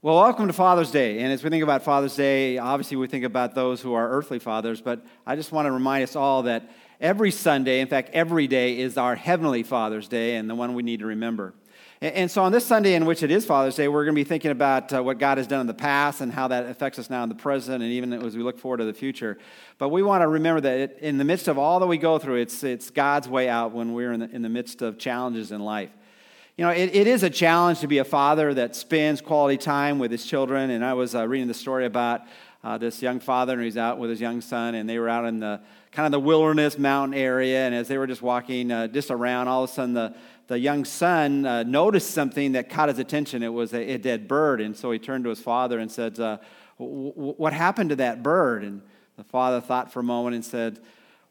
Well, welcome to Father's Day. And as we think about Father's Day, obviously we think about those who are earthly fathers, but I just want to remind us all that every Sunday, in fact, every day, is our Heavenly Father's Day and the one we need to remember. And so on this Sunday, in which it is Father's Day, we're going to be thinking about uh, what God has done in the past and how that affects us now in the present and even as we look forward to the future. But we want to remember that in the midst of all that we go through, it's, it's God's way out when we're in the, in the midst of challenges in life. You know, it, it is a challenge to be a father that spends quality time with his children. And I was uh, reading the story about uh, this young father, and he's out with his young son, and they were out in the kind of the wilderness mountain area. And as they were just walking uh, just around, all of a sudden the, the young son uh, noticed something that caught his attention. It was a, a, dead bird. And so he turned to his father and said, uh, What happened to that bird? And the father thought for a moment and said,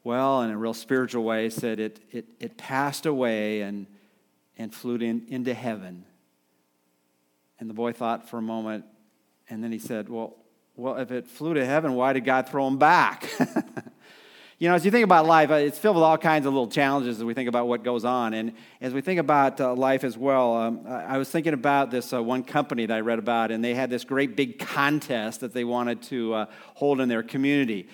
Well, in a real spiritual way, said, It, it, it passed away and and flew in, into heaven. And the boy thought for a moment, and then he said, Well, well, if it flew to heaven, why did God throw him back? you know, as you think about life, uh, it's filled with all kinds of little challenges as we think about what goes on. And as we think about uh, life as well, um, I was thinking about this uh, one company that I read about, and they had this great big contest that they wanted to uh, hold in their community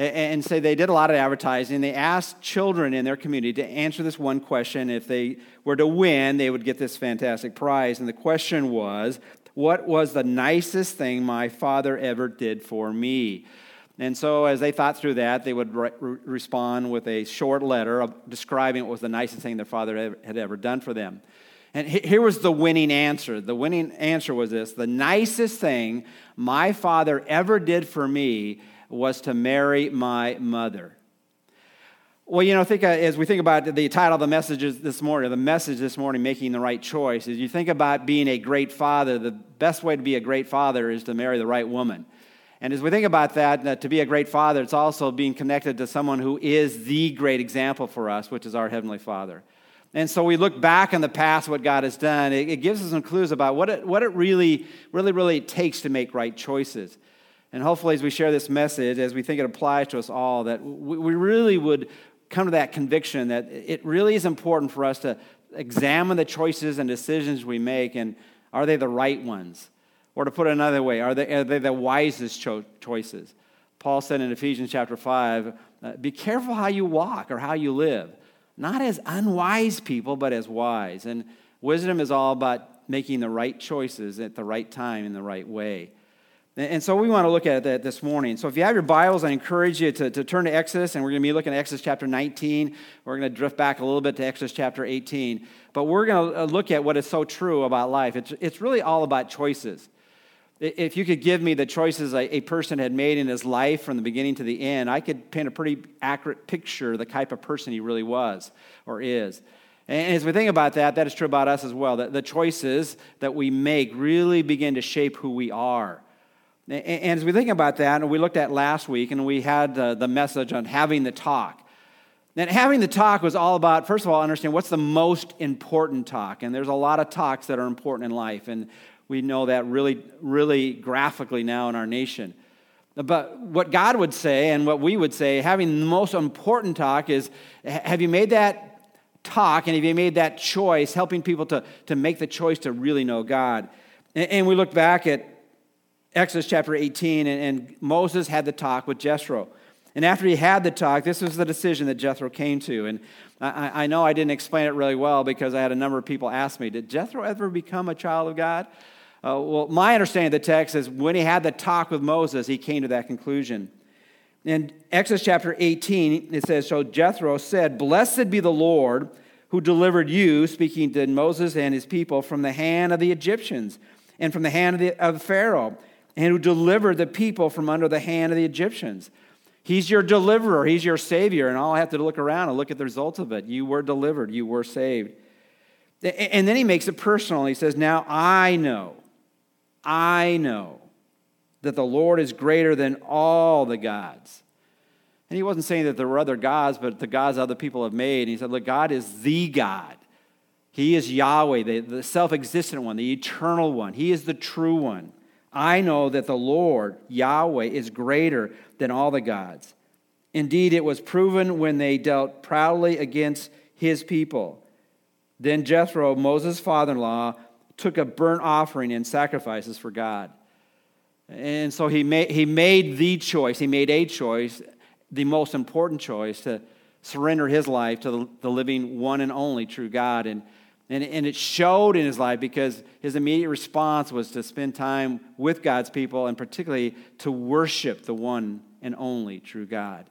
and say they did a lot of advertising. They asked children in their community to answer this one question. If they were to win, they would get this fantastic prize. And the question was, What was the nicest thing my father ever did for me? And so, as they thought through that, they would re- respond with a short letter describing what was the nicest thing their father had ever done for them. And here was the winning answer. The winning answer was this The nicest thing my father ever did for me was to marry my mother. Well, you know, think uh, as we think about the title of the messages this morning, the message this morning, making the right choice, as you think about being a great father, the best way to be a great father is to marry the right woman. And as we think about that, uh, to be a great father, it's also being connected to someone who is the great example for us, which is our Heavenly Father. And so we look back in the past, what God has done. It, it gives us some clues about what it, what it really, really, really takes to make right choices. And hopefully, as we share this message, as we think it applies to us all, that we really would come to that conviction that it really is important for us to examine the choices and decisions we make and are they the right ones? Or to put it another way, are they, are they the wisest cho- choices? Paul said in Ephesians chapter 5 uh, be careful how you walk or how you live, not as unwise people, but as wise. And wisdom is all about making the right choices at the right time in the right way. And so we want to look at that this morning. So if you have your Bibles, I encourage you to, to turn to Exodus, and we're going to be looking at Exodus chapter 19. We're going to drift back a little bit to Exodus chapter 18. But we're going to uh, look at what is so true about life. It's, it's really all about choices. If you could give me the choices a, a person had made in his life from the beginning to the end, I could paint a pretty accurate picture of the type of person he really was or is. And as we think about that, that is true about us as well. That the choices that we make really begin to shape who we are. And as we think about that, and we looked at last week, and we had the, message on having the talk. And having the talk was all about, first of all, understand what's the most important talk. And there's a lot of talks that are important in life, and we know that really, really graphically now in our nation. But what God would say, and what we would say, having the most important talk is have you made that talk, and have you made that choice, helping people to, to make the choice to really know God? And, and we look back at Exodus chapter 18, and, and, Moses had the talk with Jethro. And after he had the talk, this was the decision that Jethro came to. And I, I, know I didn't explain it really well because I had a number of people ask me, Did Jethro ever become a child of God? Uh, well, my understanding of the text is when he had the talk with Moses, he came to that conclusion. In Exodus chapter 18, it says, So Jethro said, Blessed be the Lord who delivered you, speaking to Moses and his people, from the hand of the Egyptians and from the hand of, the, of Pharaoh and who delivered the people from under the hand of the Egyptians. He's your deliverer, He's your Savior, and all I have to look around and look at the results of it. You were delivered, you were saved. And then he makes it personal. He says, Now I know, I know that the Lord is greater than all the gods. And he wasn't saying that there were other gods, but the gods other people have made. And he said, Look, God is the God. He is Yahweh, the, the self existent one, the eternal one. He is the true one. I know that the Lord, Yahweh, is greater than all the gods. Indeed, it was proven when they dealt proudly against his people. Then Jethro, Moses' father in law, took a burnt offering and sacrifices for God. And so he made, he made the choice, he made a choice, the most important choice, to surrender his life to the, the living one and only true God. And, and, and it showed in his life because his immediate response was to spend time with God's people and particularly to worship the one and only true God.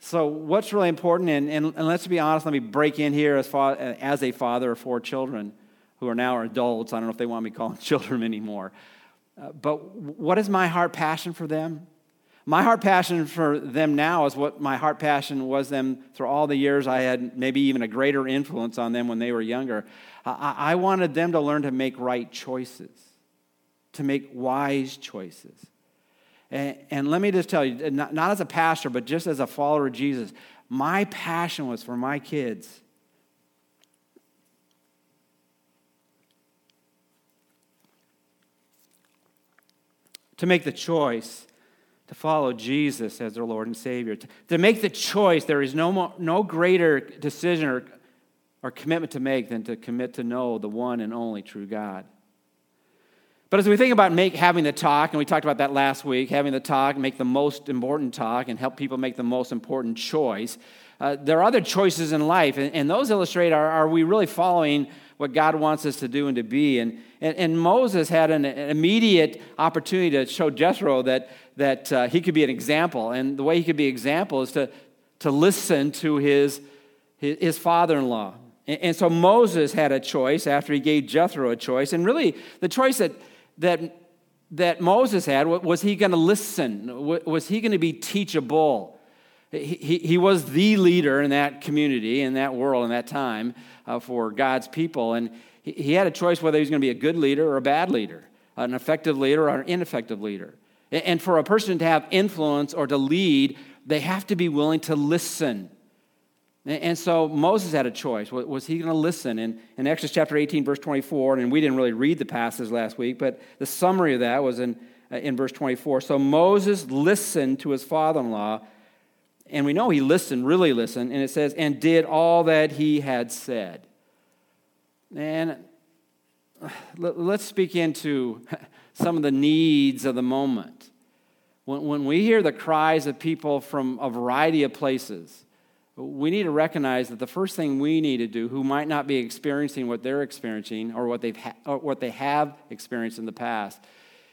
So, what's really important, and, and, and let's be honest, let me break in here as, far, as a father of four children who are now adults. I don't know if they want me calling children anymore. Uh, but what is my heart passion for them? My heart passion for them now is what my heart passion was them through all the years I had maybe even a greater influence on them when they were younger. I, wanted them to learn to make right choices, to make wise choices. And, and let me just tell you, not, not as a pastor, but just as a follower of Jesus, my passion was for my kids to make the choice to follow Jesus as their Lord and Savior. To, to make the choice, there is no, more, no greater decision or, or commitment to make than to commit to know the one and only true God. But as we think about make, having the talk, and we talked about that last week, having the talk, make the most important talk, and help people make the most important choice, uh, there are other choices in life, and, and those illustrate are, are we really following what God wants us to do and to be. And, and, and Moses had an, an, immediate opportunity to show Jethro that, that uh, he could be an example. And the way he could be an example is to, to listen to his, his, his father in law. And, and so Moses had a choice after he gave Jethro a choice. And really, the choice that, that, that Moses had was he going to listen? Was he going to be teachable? He, he was the leader in that community, in that world, in that time uh, for God's people. And he, he had a choice whether he was going to be a good leader or a bad leader, an effective leader or an ineffective leader. And for a person to have influence or to lead, they have to be willing to listen. And so Moses had a choice. Was he going to listen? And in Exodus chapter 18, verse 24, and we didn't really read the passage last week, but the summary of that was in, uh, in verse 24. So Moses listened to his father in law and we know he listened, really listened, and it says, and did all that he had said. And let's speak into some of the needs of the moment. When, when we hear the cries of people from a variety of places, we need to recognize that the first thing we need to do, who might not be experiencing what they're experiencing or what, they've ha- or what they have experienced in the past,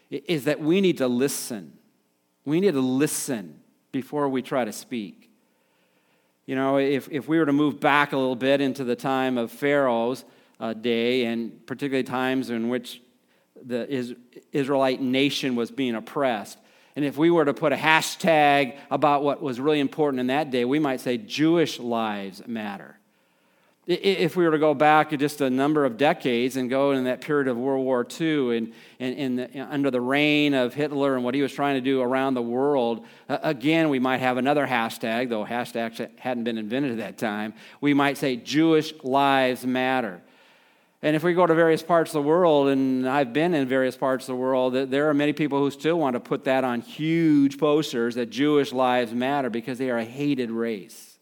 is that we need to listen. We need to listen before we try to speak. You know, if, if we were to move back a little bit into the time of Pharaoh's uh, day, and particularly times in which the Israelite nation was being oppressed, and if we were to put a hashtag about what was really important in that day, we might say Jewish lives matter. If we were to go back just a number of decades and go in that period of World War II and, and, and the, under the reign of Hitler and what he was trying to do around the world, again, we might have another hashtag, though hashtags hadn't been invented at that time. We might say Jewish lives matter. And if we go to various parts of the world, and I've been in various parts of the world, there are many people who still want to put that on huge posters that Jewish lives matter because they are a hated race.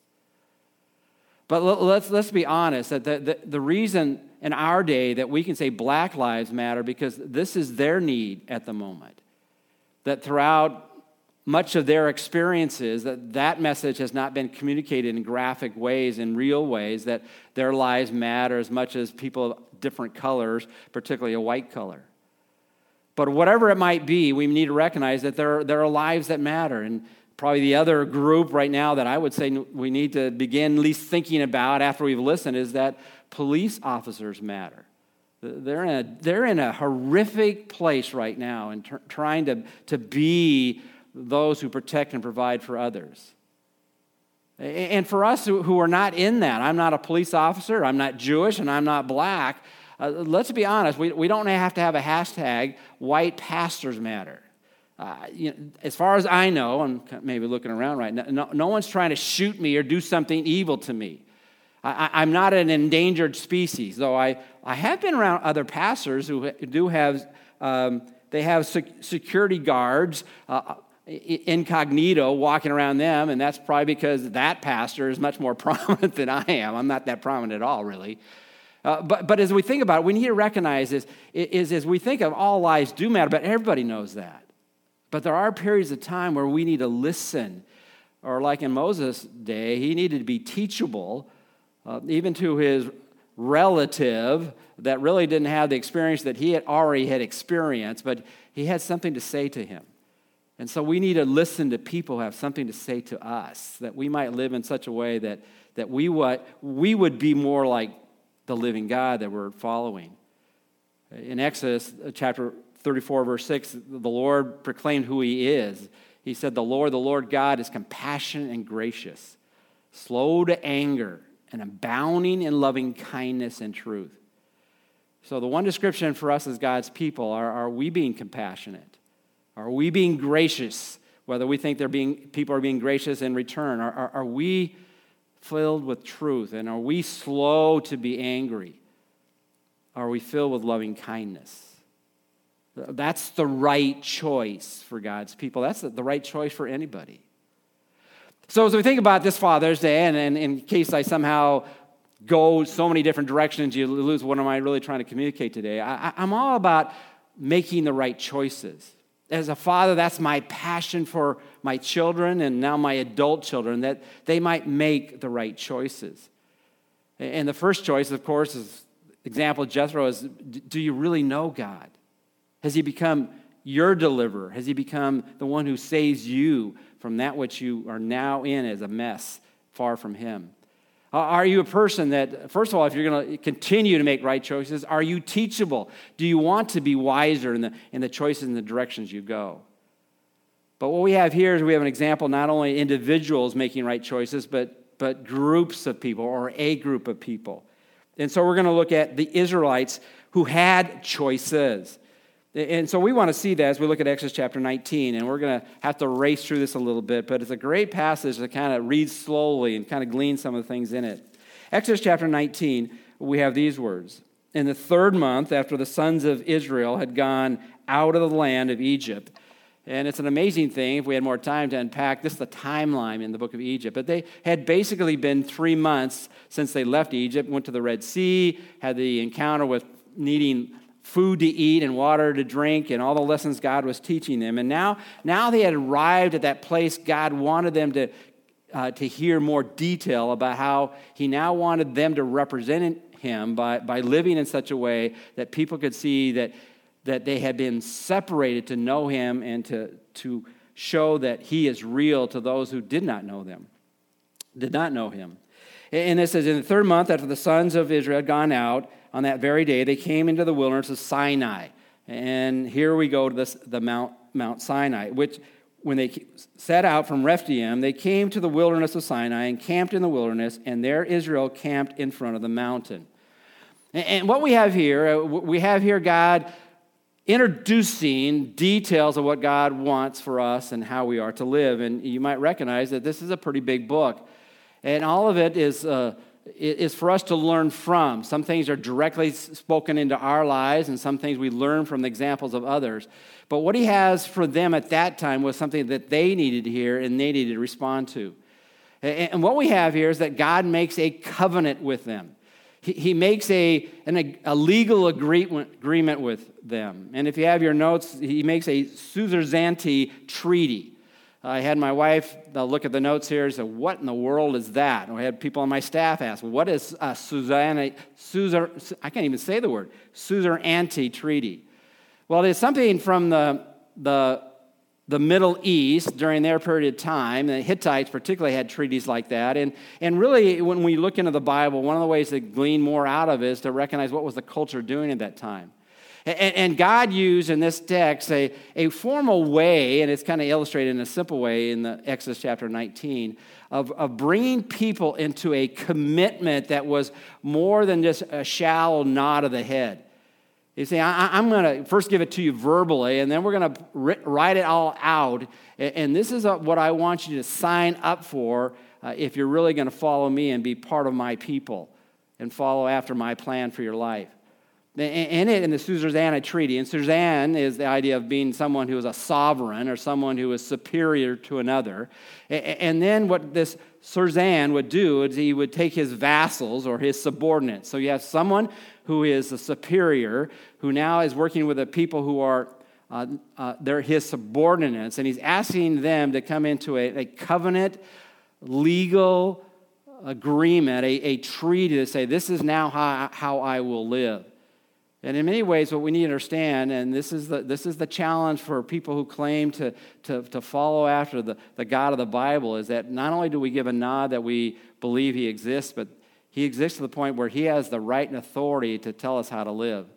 But let's, let's be honest that the, the, the, reason in our day that we can say black lives matter because this is their need at the moment. That throughout much of their experiences that that message has not been communicated in graphic ways in real ways that their lives matter as much as people of different colors particularly a white color but whatever it might be we need to recognize that there, there are lives that matter and Probably the other group right now that I would say we need to begin at least thinking about after we've listened is that police officers matter. They're in a, they're in a horrific place right now and tr- trying to, to be those who protect and provide for others. And for us who are not in that, I'm not a police officer, I'm not Jewish, and I'm not black. Uh, let's be honest, we, we don't have to have a hashtag, white pastors matter. Uh, you know, as far as I know, I'm maybe looking around right now, no, no one's trying to shoot me or do something evil to me. I, am not an endangered species, though I, I have been around other pastors who do have, um, they have sec- security guards uh, incognito walking around them, and that's probably because that pastor is much more prominent than I am. I'm not that prominent at all, really. Uh, but, but as we think about it, we need to recognize is, is as we think of all lives do matter, but everybody knows that. But there are periods of time where we need to listen. Or, like in Moses' day, he needed to be teachable, uh, even to his relative that really didn't have the experience that he had already had experienced, but he had something to say to him. And so we need to listen to people who have something to say to us, that we might live in such a way that, that we, what, we would be more like the living God that we're following. In Exodus uh, chapter 34, verse 6, the Lord proclaimed who he is. He said, The Lord, the Lord God, is compassionate and gracious, slow to anger, and abounding in loving kindness and truth. So, the one description for us as God's people are, are we being compassionate? Are we being gracious? Whether we think they're being, people are being gracious in return. Are, are, are we filled with truth? And are we slow to be angry? Are we filled with loving kindness? That's the right choice for God's people. That's the right choice for anybody. So, as we think about this Father's Day, and, and in case I somehow go so many different directions, you lose what am I really trying to communicate today? I, I'm all about making the right choices. As a father, that's my passion for my children and now my adult children, that they might make the right choices. And the first choice, of course, is example Jethro is do you really know God? Has he become your deliverer? Has he become the one who saves you from that which you are now in as a mess far from him? Are you a person that, first of all, if you're going to continue to make right choices, are you teachable? Do you want to be wiser in the, in the choices and the directions you go? But what we have here is we have an example not only individuals making right choices, but, but groups of people or a group of people. And so we're going to look at the Israelites who had choices. And so we want to see that as we look at Exodus chapter 19, and we're going to have to race through this a little bit, but it's a great passage to kind of read slowly and kind of glean some of the things in it. Exodus chapter 19, we have these words In the third month, after the sons of Israel had gone out of the land of Egypt, and it's an amazing thing if we had more time to unpack this is the timeline in the book of Egypt. But they had basically been three months since they left Egypt, went to the Red Sea, had the encounter with needing food to eat and water to drink and all the lessons God was teaching them. And now, now they had arrived at that place God wanted them to, uh, to hear more detail about how He now wanted them to represent Him by, by living in such a way that people could see that, that they had been separated to know Him and to, to show that He is real to those who did not know them, did not know Him. And it says, in the third month after the sons of Israel had gone out, on that very day, they came into the wilderness of Sinai. And here we go to this, the Mount, Mount Sinai, which when they set out from Rephidim, they came to the wilderness of Sinai and camped in the wilderness, and there Israel camped in front of the mountain. And what we have here, uh, we have here God introducing details of what God wants for us and how we are to live. And you might recognize that this is a pretty big book. And all of it is. Uh, is for us to learn from. Some things are directly spoken into our lives, and some things we learn from the examples of others. But what he has for them at that time was something that they needed to hear and they needed to respond to. And what we have here is that God makes a covenant with them. He makes a, an, a legal agreement with them. And if you have your notes, he makes a suzerainty treaty. I had my wife uh, look at the notes here and said, What in the world is that? And I had people on my staff ask, What is a Susanna, Suzar, I can't even say the word, suzerainty treaty? Well, it's something from the, the, the Middle East during their period of time. The Hittites particularly had treaties like that. And, and really, when we look into the Bible, one of the ways to glean more out of it is to recognize what was the culture doing at that time. And, God used in this text a, a formal way, and it's kind of illustrated in a simple way in the Exodus chapter 19, of, of bringing people into a commitment that was more than just a shallow nod of the head. You see, I, am going to first give it to you verbally, and then we're going to write it all out. And this is what I want you to sign up for uh, if you're really going to follow me and be part of my people and follow after my plan for your life. In it in the Surzana Treaty. And Suzanne is the idea of being someone who is a sovereign or someone who is superior to another. And then what this Surzan would do is he would take his vassals or his subordinates. So you have someone who is a superior who now is working with the people who are uh, uh, they're his subordinates, and he's asking them to come into a, a covenant, legal agreement, a, a treaty to say, This is now how, how I will live. And in many ways, what we need to understand, and this is the, this is the challenge for people who claim to, to, to follow after the, the God of the Bible, is that not only do we give a nod that we believe He exists, but He exists to the point where He has the right and authority to tell us how to live.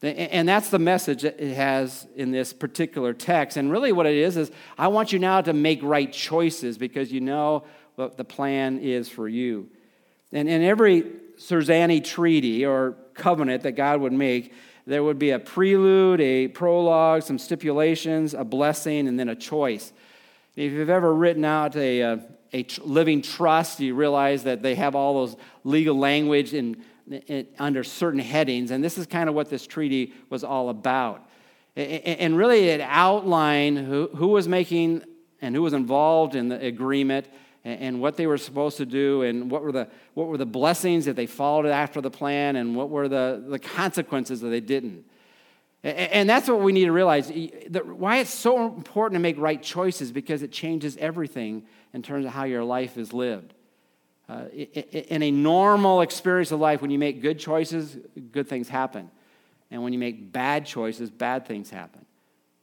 And that's the message that it has in this particular text. And really, what it is, is I want you now to make right choices because you know what the plan is for you. And in every Surzani treaty or covenant that God would make, there would be a prelude, a prologue, some stipulations, a blessing, and then a choice. If you've ever written out a, uh, a, a living trust, you realize that they have all those legal language in, in, under certain headings, and this is kind of what this treaty was all about. And really, it outlined who, who was making and who was involved in the agreement and, what they were supposed to do and what were the, what were the blessings that they followed after the plan and what were the, the consequences that they didn't. And that's what we need to realize. Why it's so important to make right choices because it changes everything in terms of how your life is lived. Uh, in a normal experience of life, when you make good choices, good things happen. And when you make bad choices, bad things happen.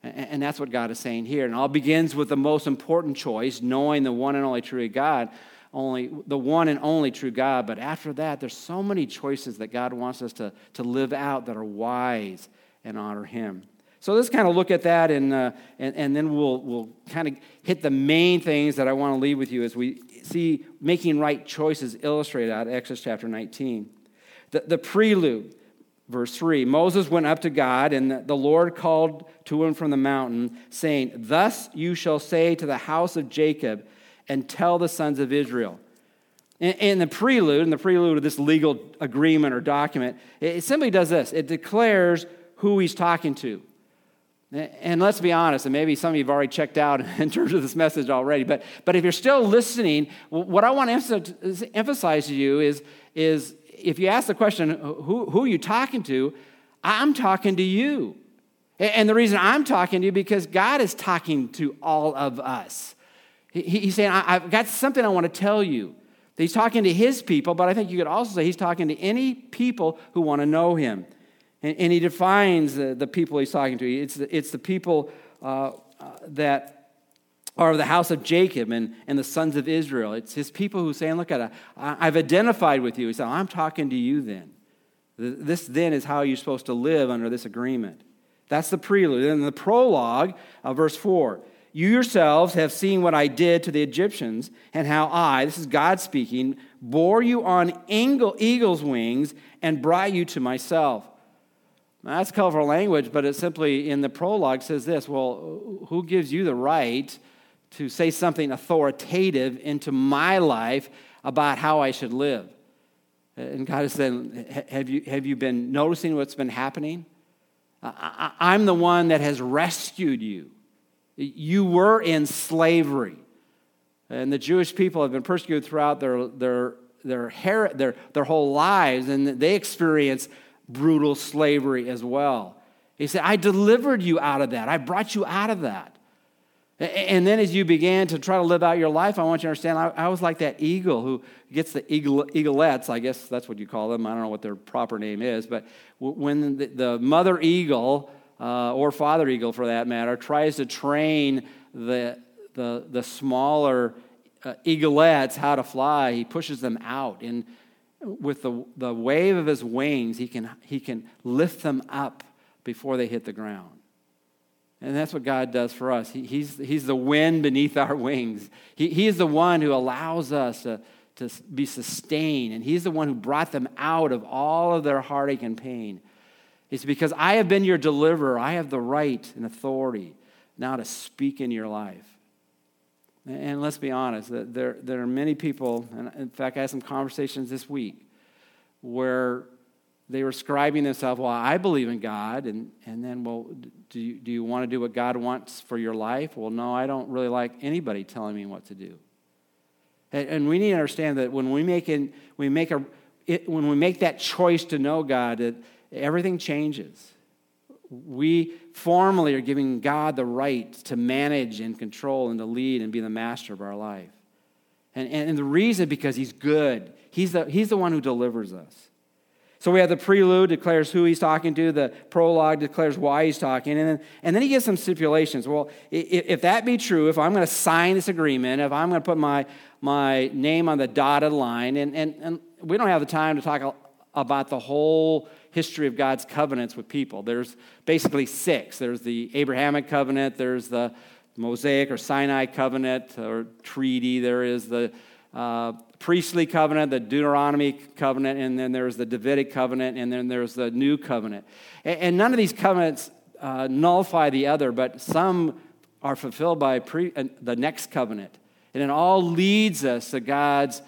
And that's what God is saying here. And all begins with the most important choice, knowing the one and only true God, only the one and only true God. But after that, there's so many choices that God wants us to, to live out that are wise and honor Him. So let's kind of look at that, and, uh, and, and then we'll, we'll kind of hit the main things that I want to leave with you as we see making right choices illustrated out of Exodus chapter 19. The, the prelude Verse 3 Moses went up to God, and the Lord called to him from the mountain, saying, Thus you shall say to the house of Jacob, and tell the sons of Israel. In the prelude, in the prelude of this legal agreement or document, it simply does this it declares who he's talking to. And let's be honest, and maybe some of you have already checked out in terms of this message already, but, but if you're still listening, what I want to emphasize to you is, is if you ask the question, who, who are you talking to? I'm talking to you. And the reason I'm talking to you because God is talking to all of us. He's saying, I've got something I want to tell you. He's talking to his people, but I think you could also say he's talking to any people who want to know him. And, he defines the, people he's talking to. It's the, people uh, uh, that are of the house of Jacob and, the sons of Israel. It's his people who saying, Look at I've identified with you. He said, I'm talking to you then. This then is how you're supposed to live under this agreement. That's the prelude. And the prologue, uh, verse 4 You yourselves have seen what I did to the Egyptians, and how I, this is God speaking, bore you on eagle's wings and brought you to myself. Now, that's colorful language, but it simply in the prologue says this Well, who gives you the right? to say something authoritative into my life about how I should live. And God has said, Have you, have you been noticing what's been happening? I, am the one that has rescued you. You were in slavery. And the Jewish people have been persecuted throughout their, their, their, their, their whole lives, and they experience brutal slavery as well. He said, I delivered you out of that. I brought you out of that. And then as you began to try to live out your life, I want you to understand I, I was like that eagle who gets the eagle, eaglets, I guess that's what you call them. I don't know what their proper name is. But when the, the mother eagle, uh, or father eagle for that matter, tries to train the, the, the smaller uh, eaglets how to fly, he pushes them out. And with the, the wave of his wings, he can, he can lift them up before they hit the ground. And that's what God does for us. He, he's, he's the wind beneath our wings. He, he is the one who allows us to, to be sustained. And He's the one who brought them out of all of their heartache and pain. It's because I have been your deliverer. I have the right and authority now to speak in your life. And let's be honest, there, there are many people, and in fact, I had some conversations this week where they were scribing themselves, well, I believe in God. And, and then, well, do you, do you want to do what God wants for your life? Well, no, I don't really like anybody telling me what to do. And, and we need to understand that when we make, in, we make a, it, when we make that choice to know God, that everything changes. We formally are giving God the right to manage and control and to lead and be the master of our life. And, and, and the reason because He's good. He's the, he's the one who delivers us. So we have the prelude, declares who he's talking to. The prologue declares why he's talking. And then, and then he gives some stipulations. Well, if, if that be true, if I'm going to sign this agreement, if I'm going to put my, my name on the dotted line, and, and, and we don't have the time to talk about the whole history of God's covenants with people. There's basically six there's the Abrahamic covenant, there's the Mosaic or Sinai covenant or treaty, there is the uh, priestly covenant, the Deuteronomy covenant, and then there's the Davidic covenant, and then there's the new covenant. And, and none of these covenants uh, nullify the other, but some are fulfilled by pre, uh, the next covenant. And it all leads us to God's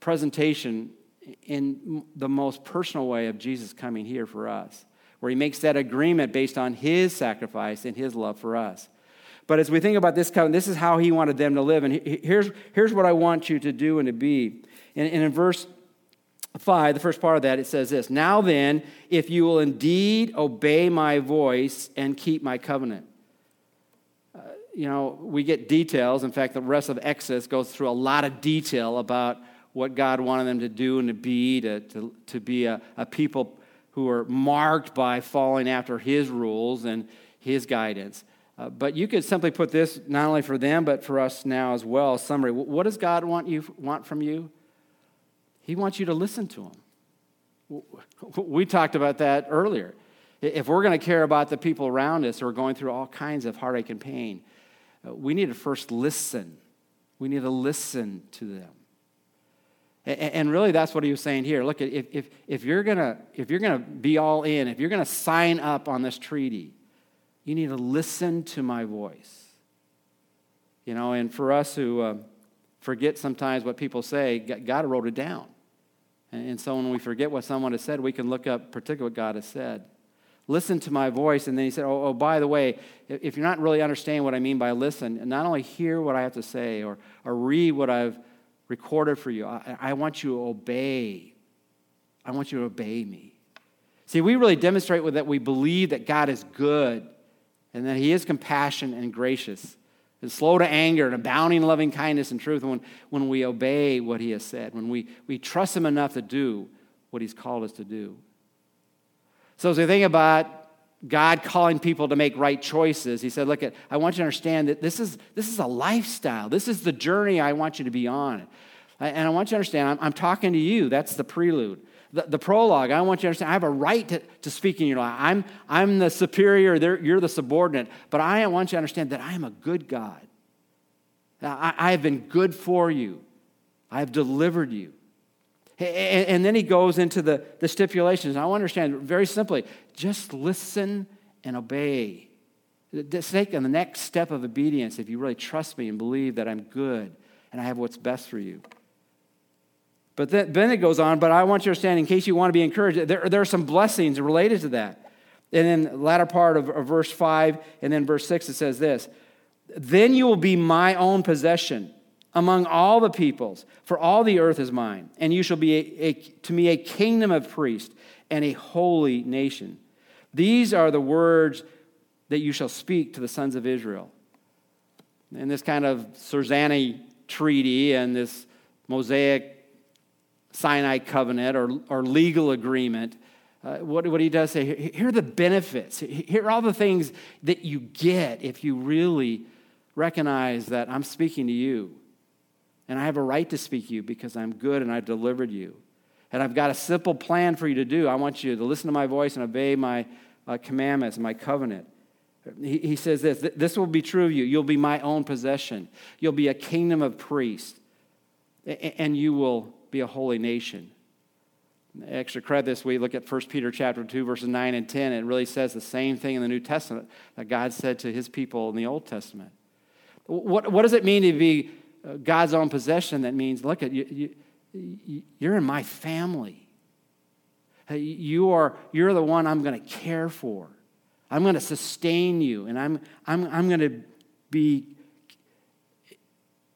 presentation in the most personal way of Jesus coming here for us, where he makes that agreement based on his sacrifice and his love for us. But as we think about this covenant, this is how he wanted them to live. And here's, here's what I want you to do and to be. And, and in verse 5, the first part of that, it says this Now then, if you will indeed obey my voice and keep my covenant. Uh, you know, we get details. In fact, the rest of Exodus goes through a lot of detail about what God wanted them to do and to be, to, to, to be a, a people who are marked by following after his rules and his guidance. Uh, but you could simply put this not only for them, but for us now as well. Summary What does God want, you, want from you? He wants you to listen to Him. We talked about that earlier. If we're going to care about the people around us who are going through all kinds of heartache and pain, uh, we need to first listen. We need to listen to them. And really, that's what he was saying here. Look, if, if, if you're going to if you're going to be all in, if you're going to sign up on this treaty, you need to listen to my voice. You know, and for us who uh, forget sometimes what people say, God wrote it down. And so when we forget what someone has said, we can look up particularly what God has said. Listen to my voice. And then he said, oh, oh, by the way, if you're not really understanding what I mean by listen, not only hear what I have to say or, or read what I've recorded for you, I, I want you to obey. I want you to obey me. See, we really demonstrate that we believe that God is good and that he is compassionate and gracious and slow to anger and abounding in loving kindness and truth when, when we obey what he has said, when we, we trust him enough to do what he's called us to do. So as we think about God calling people to make right choices, he said, Look, at, I want you to understand that this is, this is a lifestyle. This is the journey I want you to be on. And I want you to understand, I'm, I'm talking to you. That's the prelude the, the prologue, I want you to understand I have a right to, to speak in your life. I'm, I'm the superior, you're the subordinate, but I want you to understand that I am a good God. I, I have been good for you, I have delivered you. And, and then he goes into the, the stipulations. I want to understand very simply just listen and obey. Take the next step of obedience if you really trust me and believe that I'm good and I have what's best for you. But then it goes on, but I want you to understand, in case you want to be encouraged, there, there are some blessings related to that. And then the latter part of, of verse 5 and then verse 6, it says this Then you will be my own possession among all the peoples, for all the earth is mine, and you shall be a, a, to me a kingdom of priests and a holy nation. These are the words that you shall speak to the sons of Israel. In this kind of Sursani treaty and this Mosaic Sinai covenant or, or legal agreement, uh, what, what he does say, here are the benefits. Here are all the things that you get if you really recognize that I'm speaking to you. And I have a right to speak to you because I'm good and I've delivered you. And I've got a simple plan for you to do. I want you to listen to my voice and obey my uh, commandments, my covenant. He, he says this this will be true of you. You'll be my own possession, you'll be a kingdom of priests, and you will be a holy nation. Extra credit this week, look at 1 Peter chapter 2, verses 9 and 10. It really says the same thing in the New Testament that God said to his people in the Old Testament. What, what does it mean to be uh, God's own possession? That means, look at you, you, you're in my family. You are, you're the one I'm going to care for. I'm going to sustain you, and I'm, I'm, I'm going to be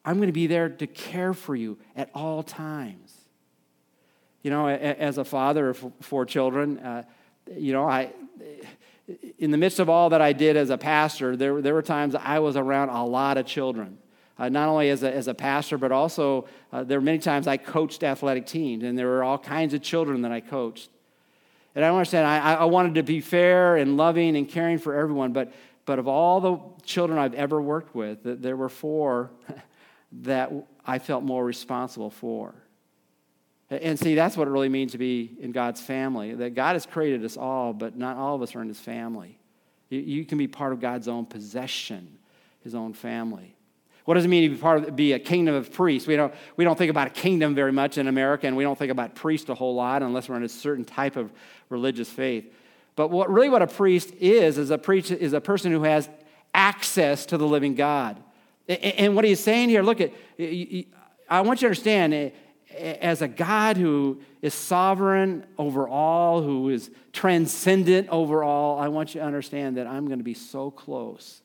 I'm going to be there to care for you at all times. You know, as a father of four children, uh, you know, I, in the midst of all that I did as a pastor, there, there were times I was around a lot of children. Uh, not only as a, as a pastor, but also uh, there were many times I coached athletic teams, and there were all kinds of children that I coached. And I understand, I, I wanted to be fair and loving and caring for everyone, but, but of all the children I've ever worked with, there were four that I felt more responsible for. And see, that's what it really means to be in God's family. That God has created us all, but not all of us are in his family. You, can be part of God's own possession, his own family. What does it mean to be part of be a kingdom of priests? We don't, we don't think about a kingdom very much in America, and we don't think about priest a whole lot unless we're in a certain type of religious faith. But what really what a priest is is a priest is a person who has access to the living God. And what he's saying here, look at, I want you to understand, as a God who is sovereign over all, who is transcendent over all, I want you to understand that I'm going to be so close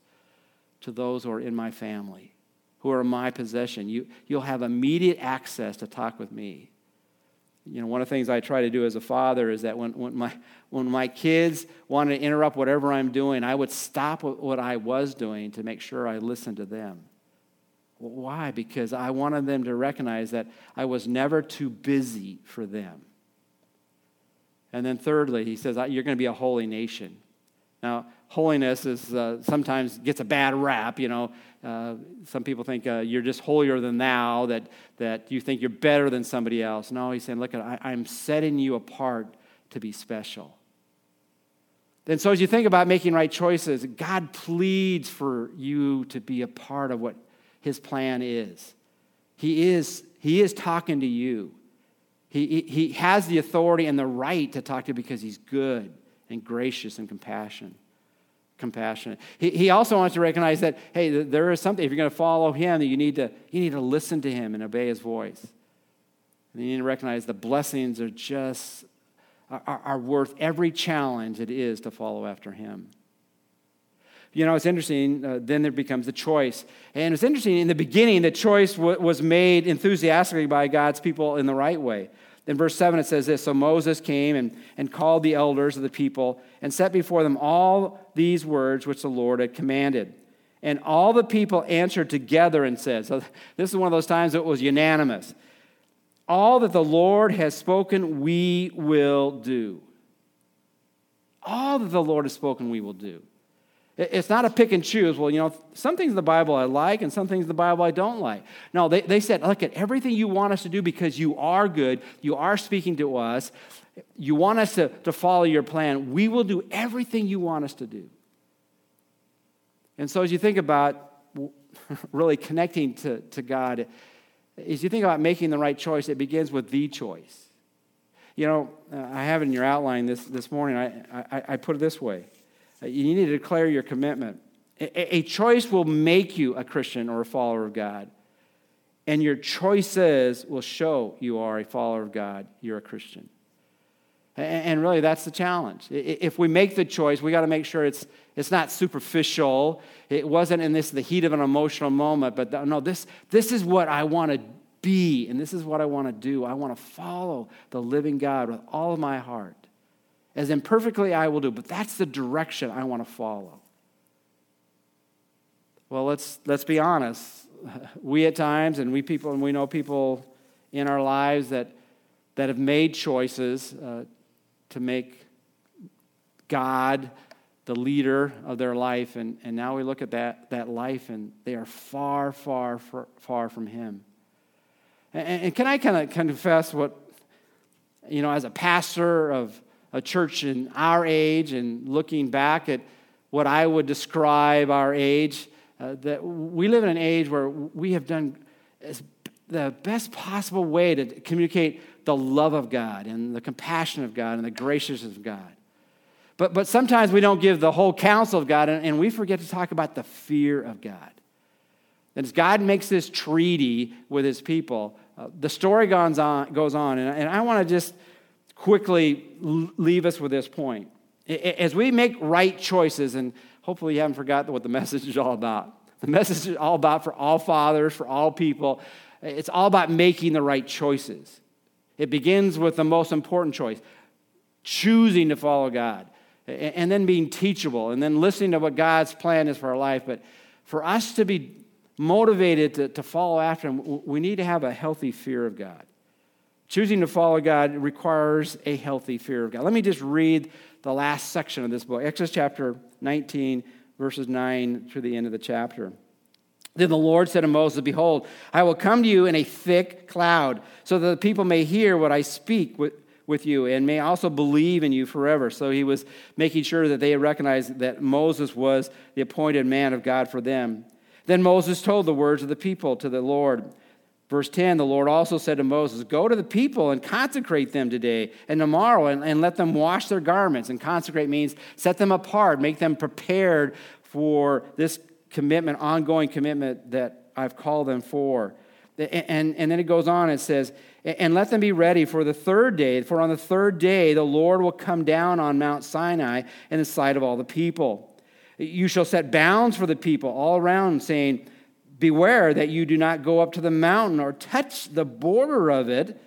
to those who are in my family, who are my possession. You, you'll have immediate access to talk with me. You know, one of the things I try to do as a father is that when, when, my, when my kids want to interrupt whatever I'm doing, I would stop what I was doing to make sure I listened to them. Why? Because I wanted them to recognize that I was never too busy for them. And then, thirdly, he says, You're going to be a holy nation. Now, holiness is uh, sometimes gets a bad rap. You know, uh, some people think uh, you're just holier than thou, that, that you think you're better than somebody else. No, he's saying, Look, I, I'm setting you apart to be special. And so, as you think about making right choices, God pleads for you to be a part of what his plan is. He is, he is talking to you. He, he, has the authority and the right to talk to you because he's good and gracious and compassionate. Compassionate. He, he also wants to recognize that, hey, there is something, if you're going to follow him, you need to, you need to listen to him and obey his voice. And you need to recognize the blessings are just, are, are worth every challenge it is to follow after him. You know, it's interesting. Uh, then there becomes the choice. And it's interesting, in the beginning, the choice w- was made enthusiastically by God's people in the right way. In verse 7, it says this So Moses came and, and called the elders of the people and set before them all these words which the Lord had commanded. And all the people answered together and said, So this is one of those times that was unanimous. All that the Lord has spoken, we will do. All that the Lord has spoken, we will do. It's not a pick and choose. Well, you know, some things in the Bible I like and some things in the Bible I don't like. No, they, they said, look at everything you want us to do because you are good, you are speaking to us, you want us to, to follow your plan. We will do everything you want us to do. And so as you think about really connecting to, to God, as you think about making the right choice, it begins with the choice. You know, uh, I have it in your outline this, this morning. I, I, I put it this way Uh, you need to declare your commitment. A, choice will make you a Christian or a follower of God. And your choices will show you are a follower of God, you're a Christian. And really, that's the challenge. If we make the choice, we got to make sure it's, it's not superficial. It wasn't in this the heat of an emotional moment, but no, this, this is what I want to be, and this is what I want to do. I want to follow the living God with all of my heart. As imperfectly I will do, but that's the direction I want to follow. Well, let's, let's be honest. We at times, and we people, and we know people in our lives that, that have made choices uh, to make God the leader of their life, and, and now we look at that, that life and they are far, far, far, far from Him. And, and can I kind of confess what, you know, as a pastor of a church in our age and looking back at what I would describe our age, uh, that we live in an age where we have done the best possible way to communicate the love of God and the compassion of God and the graciousness of God. But, but sometimes we don't give the whole counsel of God and, and we forget to talk about the fear of God. As God makes this treaty with his people, uh, the story goes on, goes on and, and I want to just quickly leave us with this point. As we make right choices, and hopefully you haven't forgotten what the message is all about. The message is all about for all fathers, for all people. It's all about making the right choices. It begins with the most important choice choosing to follow God, and then being teachable, and then listening to what God's plan is for our life. But for us to be motivated to, to follow after Him, we need to have a healthy fear of God. Choosing to follow God requires a healthy fear of God. Let me just read the last section of this book Exodus chapter 19, verses 9 through the end of the chapter. Then the Lord said to Moses, Behold, I will come to you in a thick cloud, so that the people may hear what I speak with, with you and may also believe in you forever. So he was making sure that they recognized that Moses was the appointed man of God for them. Then Moses told the words of the people to the Lord. Verse 10 The Lord also said to Moses, Go to the people and consecrate them today and tomorrow, and, and let them wash their garments. And consecrate means set them apart, make them prepared for this commitment, ongoing commitment that I've called them for. And, and then it goes on, it says, And let them be ready for the third day, for on the third day the Lord will come down on Mount Sinai in the sight of all the people. You shall set bounds for the people all around, saying, Beware that you do not go up to the mountain or touch the border of it,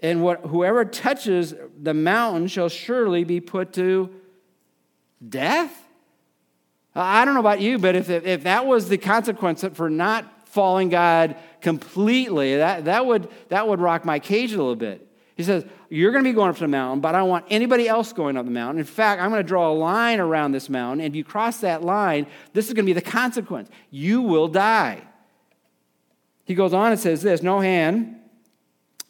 and what, whoever touches the mountain shall surely be put to death. I don't know about you, but if, if that was the consequence for not following God completely, that, that, would, that would rock my cage a little bit. He says, You're going to be going up to the mountain, but I don't want anybody else going up the mountain. In fact, I'm going to draw a line around this mountain, and if you cross that line, this is going to be the consequence. You will die. He goes on and says this No hand,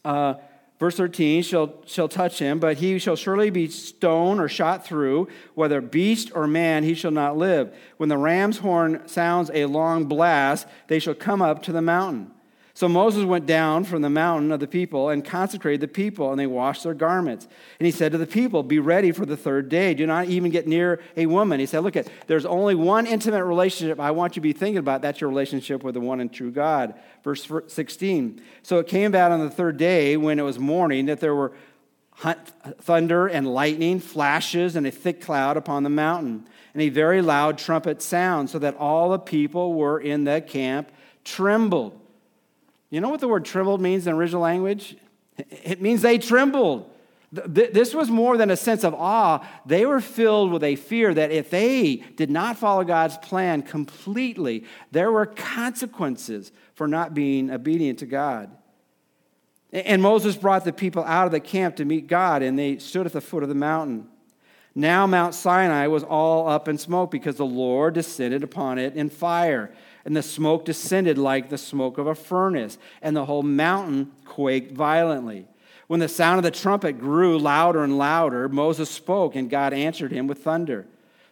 uh, verse 13, shall, shall touch him, but he shall surely be stoned or shot through. Whether beast or man, he shall not live. When the ram's horn sounds a long blast, they shall come up to the mountain. So Moses went down from the mountain of the people and consecrated the people, and they washed their garments. And he said to the people, Be ready for the third day. Do not even get near a woman. He said, Look, at there's only one intimate relationship I want you to be thinking about. That's your relationship with the one and true God. Verse 16. So it came about on the third day when it was morning that there were thunder and lightning, flashes, and a thick cloud upon the mountain, and a very loud trumpet sound, so that all the people were in the camp trembled. You know what the word trembled means in original language? It means they trembled. This was more than a sense of awe. They were filled with a fear that if they did not follow God's plan completely, there were consequences for not being obedient to God. And Moses brought the people out of the camp to meet God, and they stood at the foot of the mountain. Now, Mount Sinai was all up in smoke because the Lord descended upon it in fire and the smoke descended like the smoke of a furnace, and the whole mountain quaked violently. When the sound of the trumpet grew louder and louder, Moses spoke, and God answered him with thunder.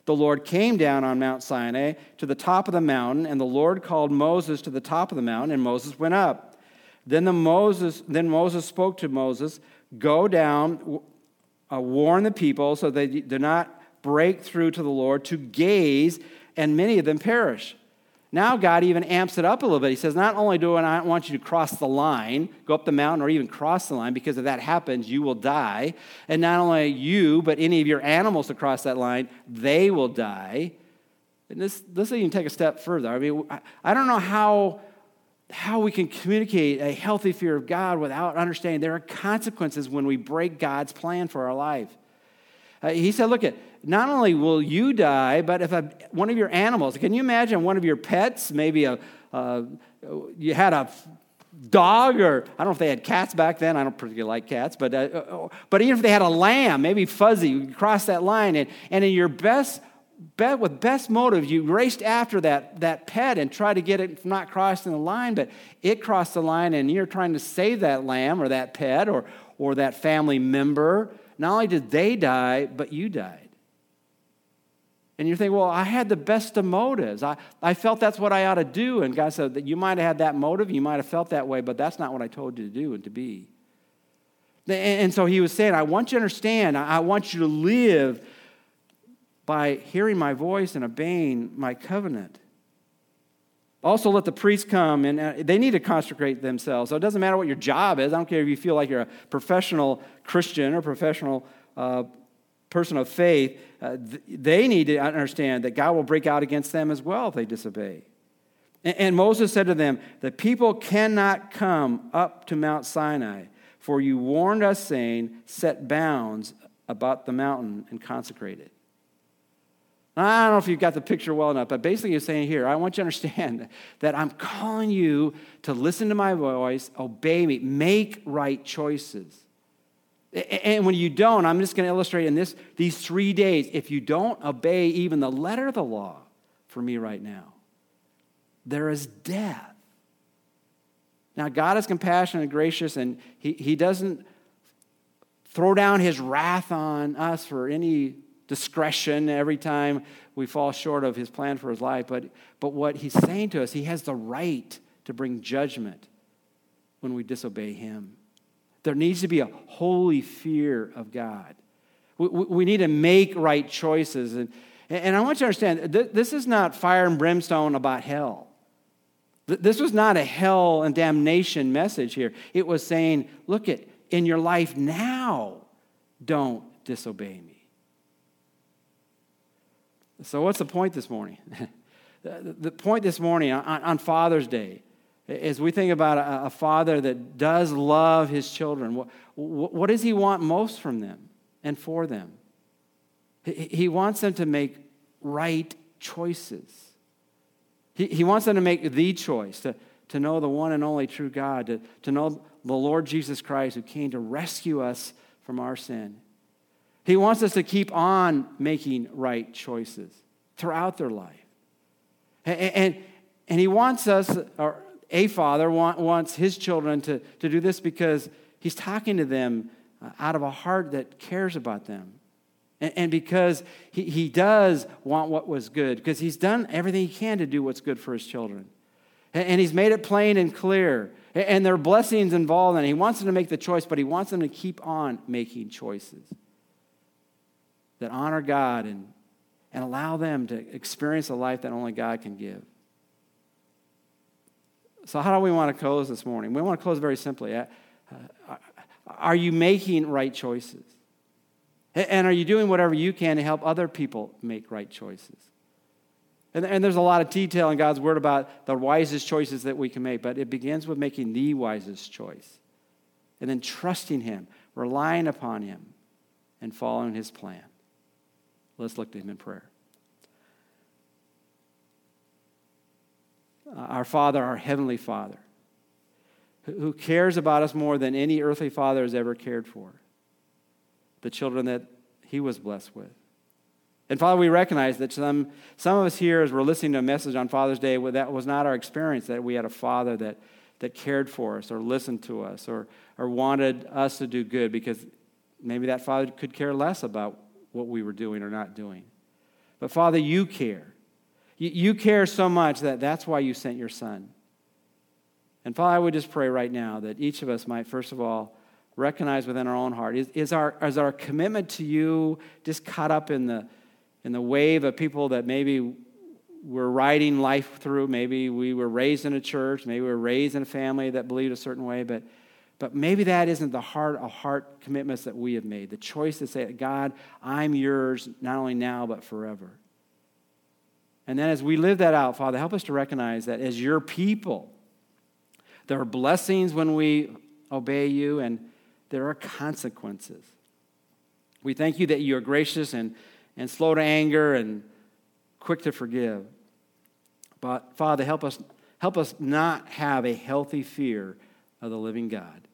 The Lord came down on Mount Sinai to the top of the mountain, and the Lord called Moses to the top of the mountain, and Moses went up. Then, the Moses, then Moses spoke to Moses, Go down, uh, warn the people so they do not break through to the Lord to gaze, and many of them perish. Now, God even amps it up a little bit. He says, Not only do I want you to cross the line, go up the mountain, or even cross the line, because if that happens, you will die. And not only you, but any of your animals to cross that line, they will die. And this, this even take a step further. I mean, I don't know how, how we can communicate a healthy fear of God without understanding there are consequences when we break God's plan for our life. Uh, he said, Look, at not only will you die, but if a, one of your animals, can you imagine one of your pets, maybe a, you had a dog, or I don't know if they had cats back then. I don't particularly like cats, but, uh, uh but even if they had a lamb, maybe fuzzy, you cross that line, and, and in your best, bet with best motive, you raced after that, that pet and tried to get it from not crossing the line, but it crossed the line, and you're trying to save that lamb or that pet or, or that family member. Not only did they die, but you died. And you think, well, I had the best of motives. I, I felt that's what I ought to do. And God said that you might have had that motive, you might have felt that way, but that's not what I told you to do and to be. And, and so he was saying, I want you to understand, I, I want you to live by hearing my voice and obeying my covenant. Also, let the priests come, and uh, they need to consecrate themselves. So it doesn't matter what your job is. I don't care if you feel like you're a professional Christian or professional uh, person of faith. Uh, th- they need to understand that God will break out against them as well if they disobey. And, and Moses said to them, The people cannot come up to Mount Sinai, for you warned us, saying, Set bounds about the mountain and consecrate it. I don't know if you've got the picture well enough, but basically you're saying here, I want you to understand that I'm calling you to listen to my voice, obey me, make right choices. And when you don't, I'm just going to illustrate in this, these three days, if you don't obey even the letter of the law for me right now, there is death. Now, God is compassionate and gracious, and He, he doesn't throw down His wrath on us for any discretion every time we fall short of his plan for his life. But, but what he's saying to us, he has the right to bring judgment when we disobey him. There needs to be a holy fear of God. We, we need to make right choices. And, and I want you to understand this is not fire and brimstone about hell. This was not a hell and damnation message here. It was saying, look at in your life now, don't disobey me. So, what's the point this morning? the point this morning on, Father's Day is we think about a, father that does love his children. What, what does he want most from them and for them? He wants them to make right choices. He, he wants them to make the choice, to, to know the one and only true God, to, to know the Lord Jesus Christ who came to rescue us from our sin. He wants us to keep on making right choices throughout their life. And, and, and he wants us, or a father want, wants his children to, to do this because he's talking to them uh, out of a heart that cares about them. And, and because he, he does want what was good, because he's done everything he can to do what's good for his children. And, and he's made it plain and clear. And, and there are blessings involved, and he wants them to make the choice, but he wants them to keep on making choices that honor God and, and allow them to experience a life that only God can give. So, how do we want to close this morning? We want to close very simply. Uh, uh, are you making right choices? And are you doing whatever you can to help other people make right choices? And, and there's a lot of detail in God's word about the wisest choices that we can make, but it begins with making the wisest choice and then trusting Him, relying upon Him, and following His plan. Let's look to him in prayer. Uh, our Father, our Heavenly Father, who cares about us more than any earthly father has ever cared for, the children that he was blessed with. And Father, we recognize that some, some of us here, as we're listening to a message on Father's Day, that was not our experience, that we had a father that, that cared for us or listened to us or, or wanted us to do good because maybe that father could care less about what we were doing or not doing. But Father, you care. You, care so much that that's why you sent your son. And Father, I would just pray right now that each of us might, first of all, recognize within our own heart is, is, our, is our commitment to you just caught up in the, in the wave of people that maybe we're riding life through? Maybe we were raised in a church, maybe we were raised in a family that believed a certain way, but but maybe that isn't the heart of heart commitments that we have made. The choice to say, God, I'm yours not only now, but forever. And then as we live that out, Father, help us to recognize that as your people, there are blessings when we obey you, and there are consequences. We thank you that you are gracious and, and slow to anger and quick to forgive. But Father, help us, help us not have a healthy fear of the living God.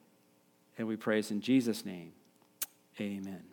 And we praise in Jesus' name. Amen.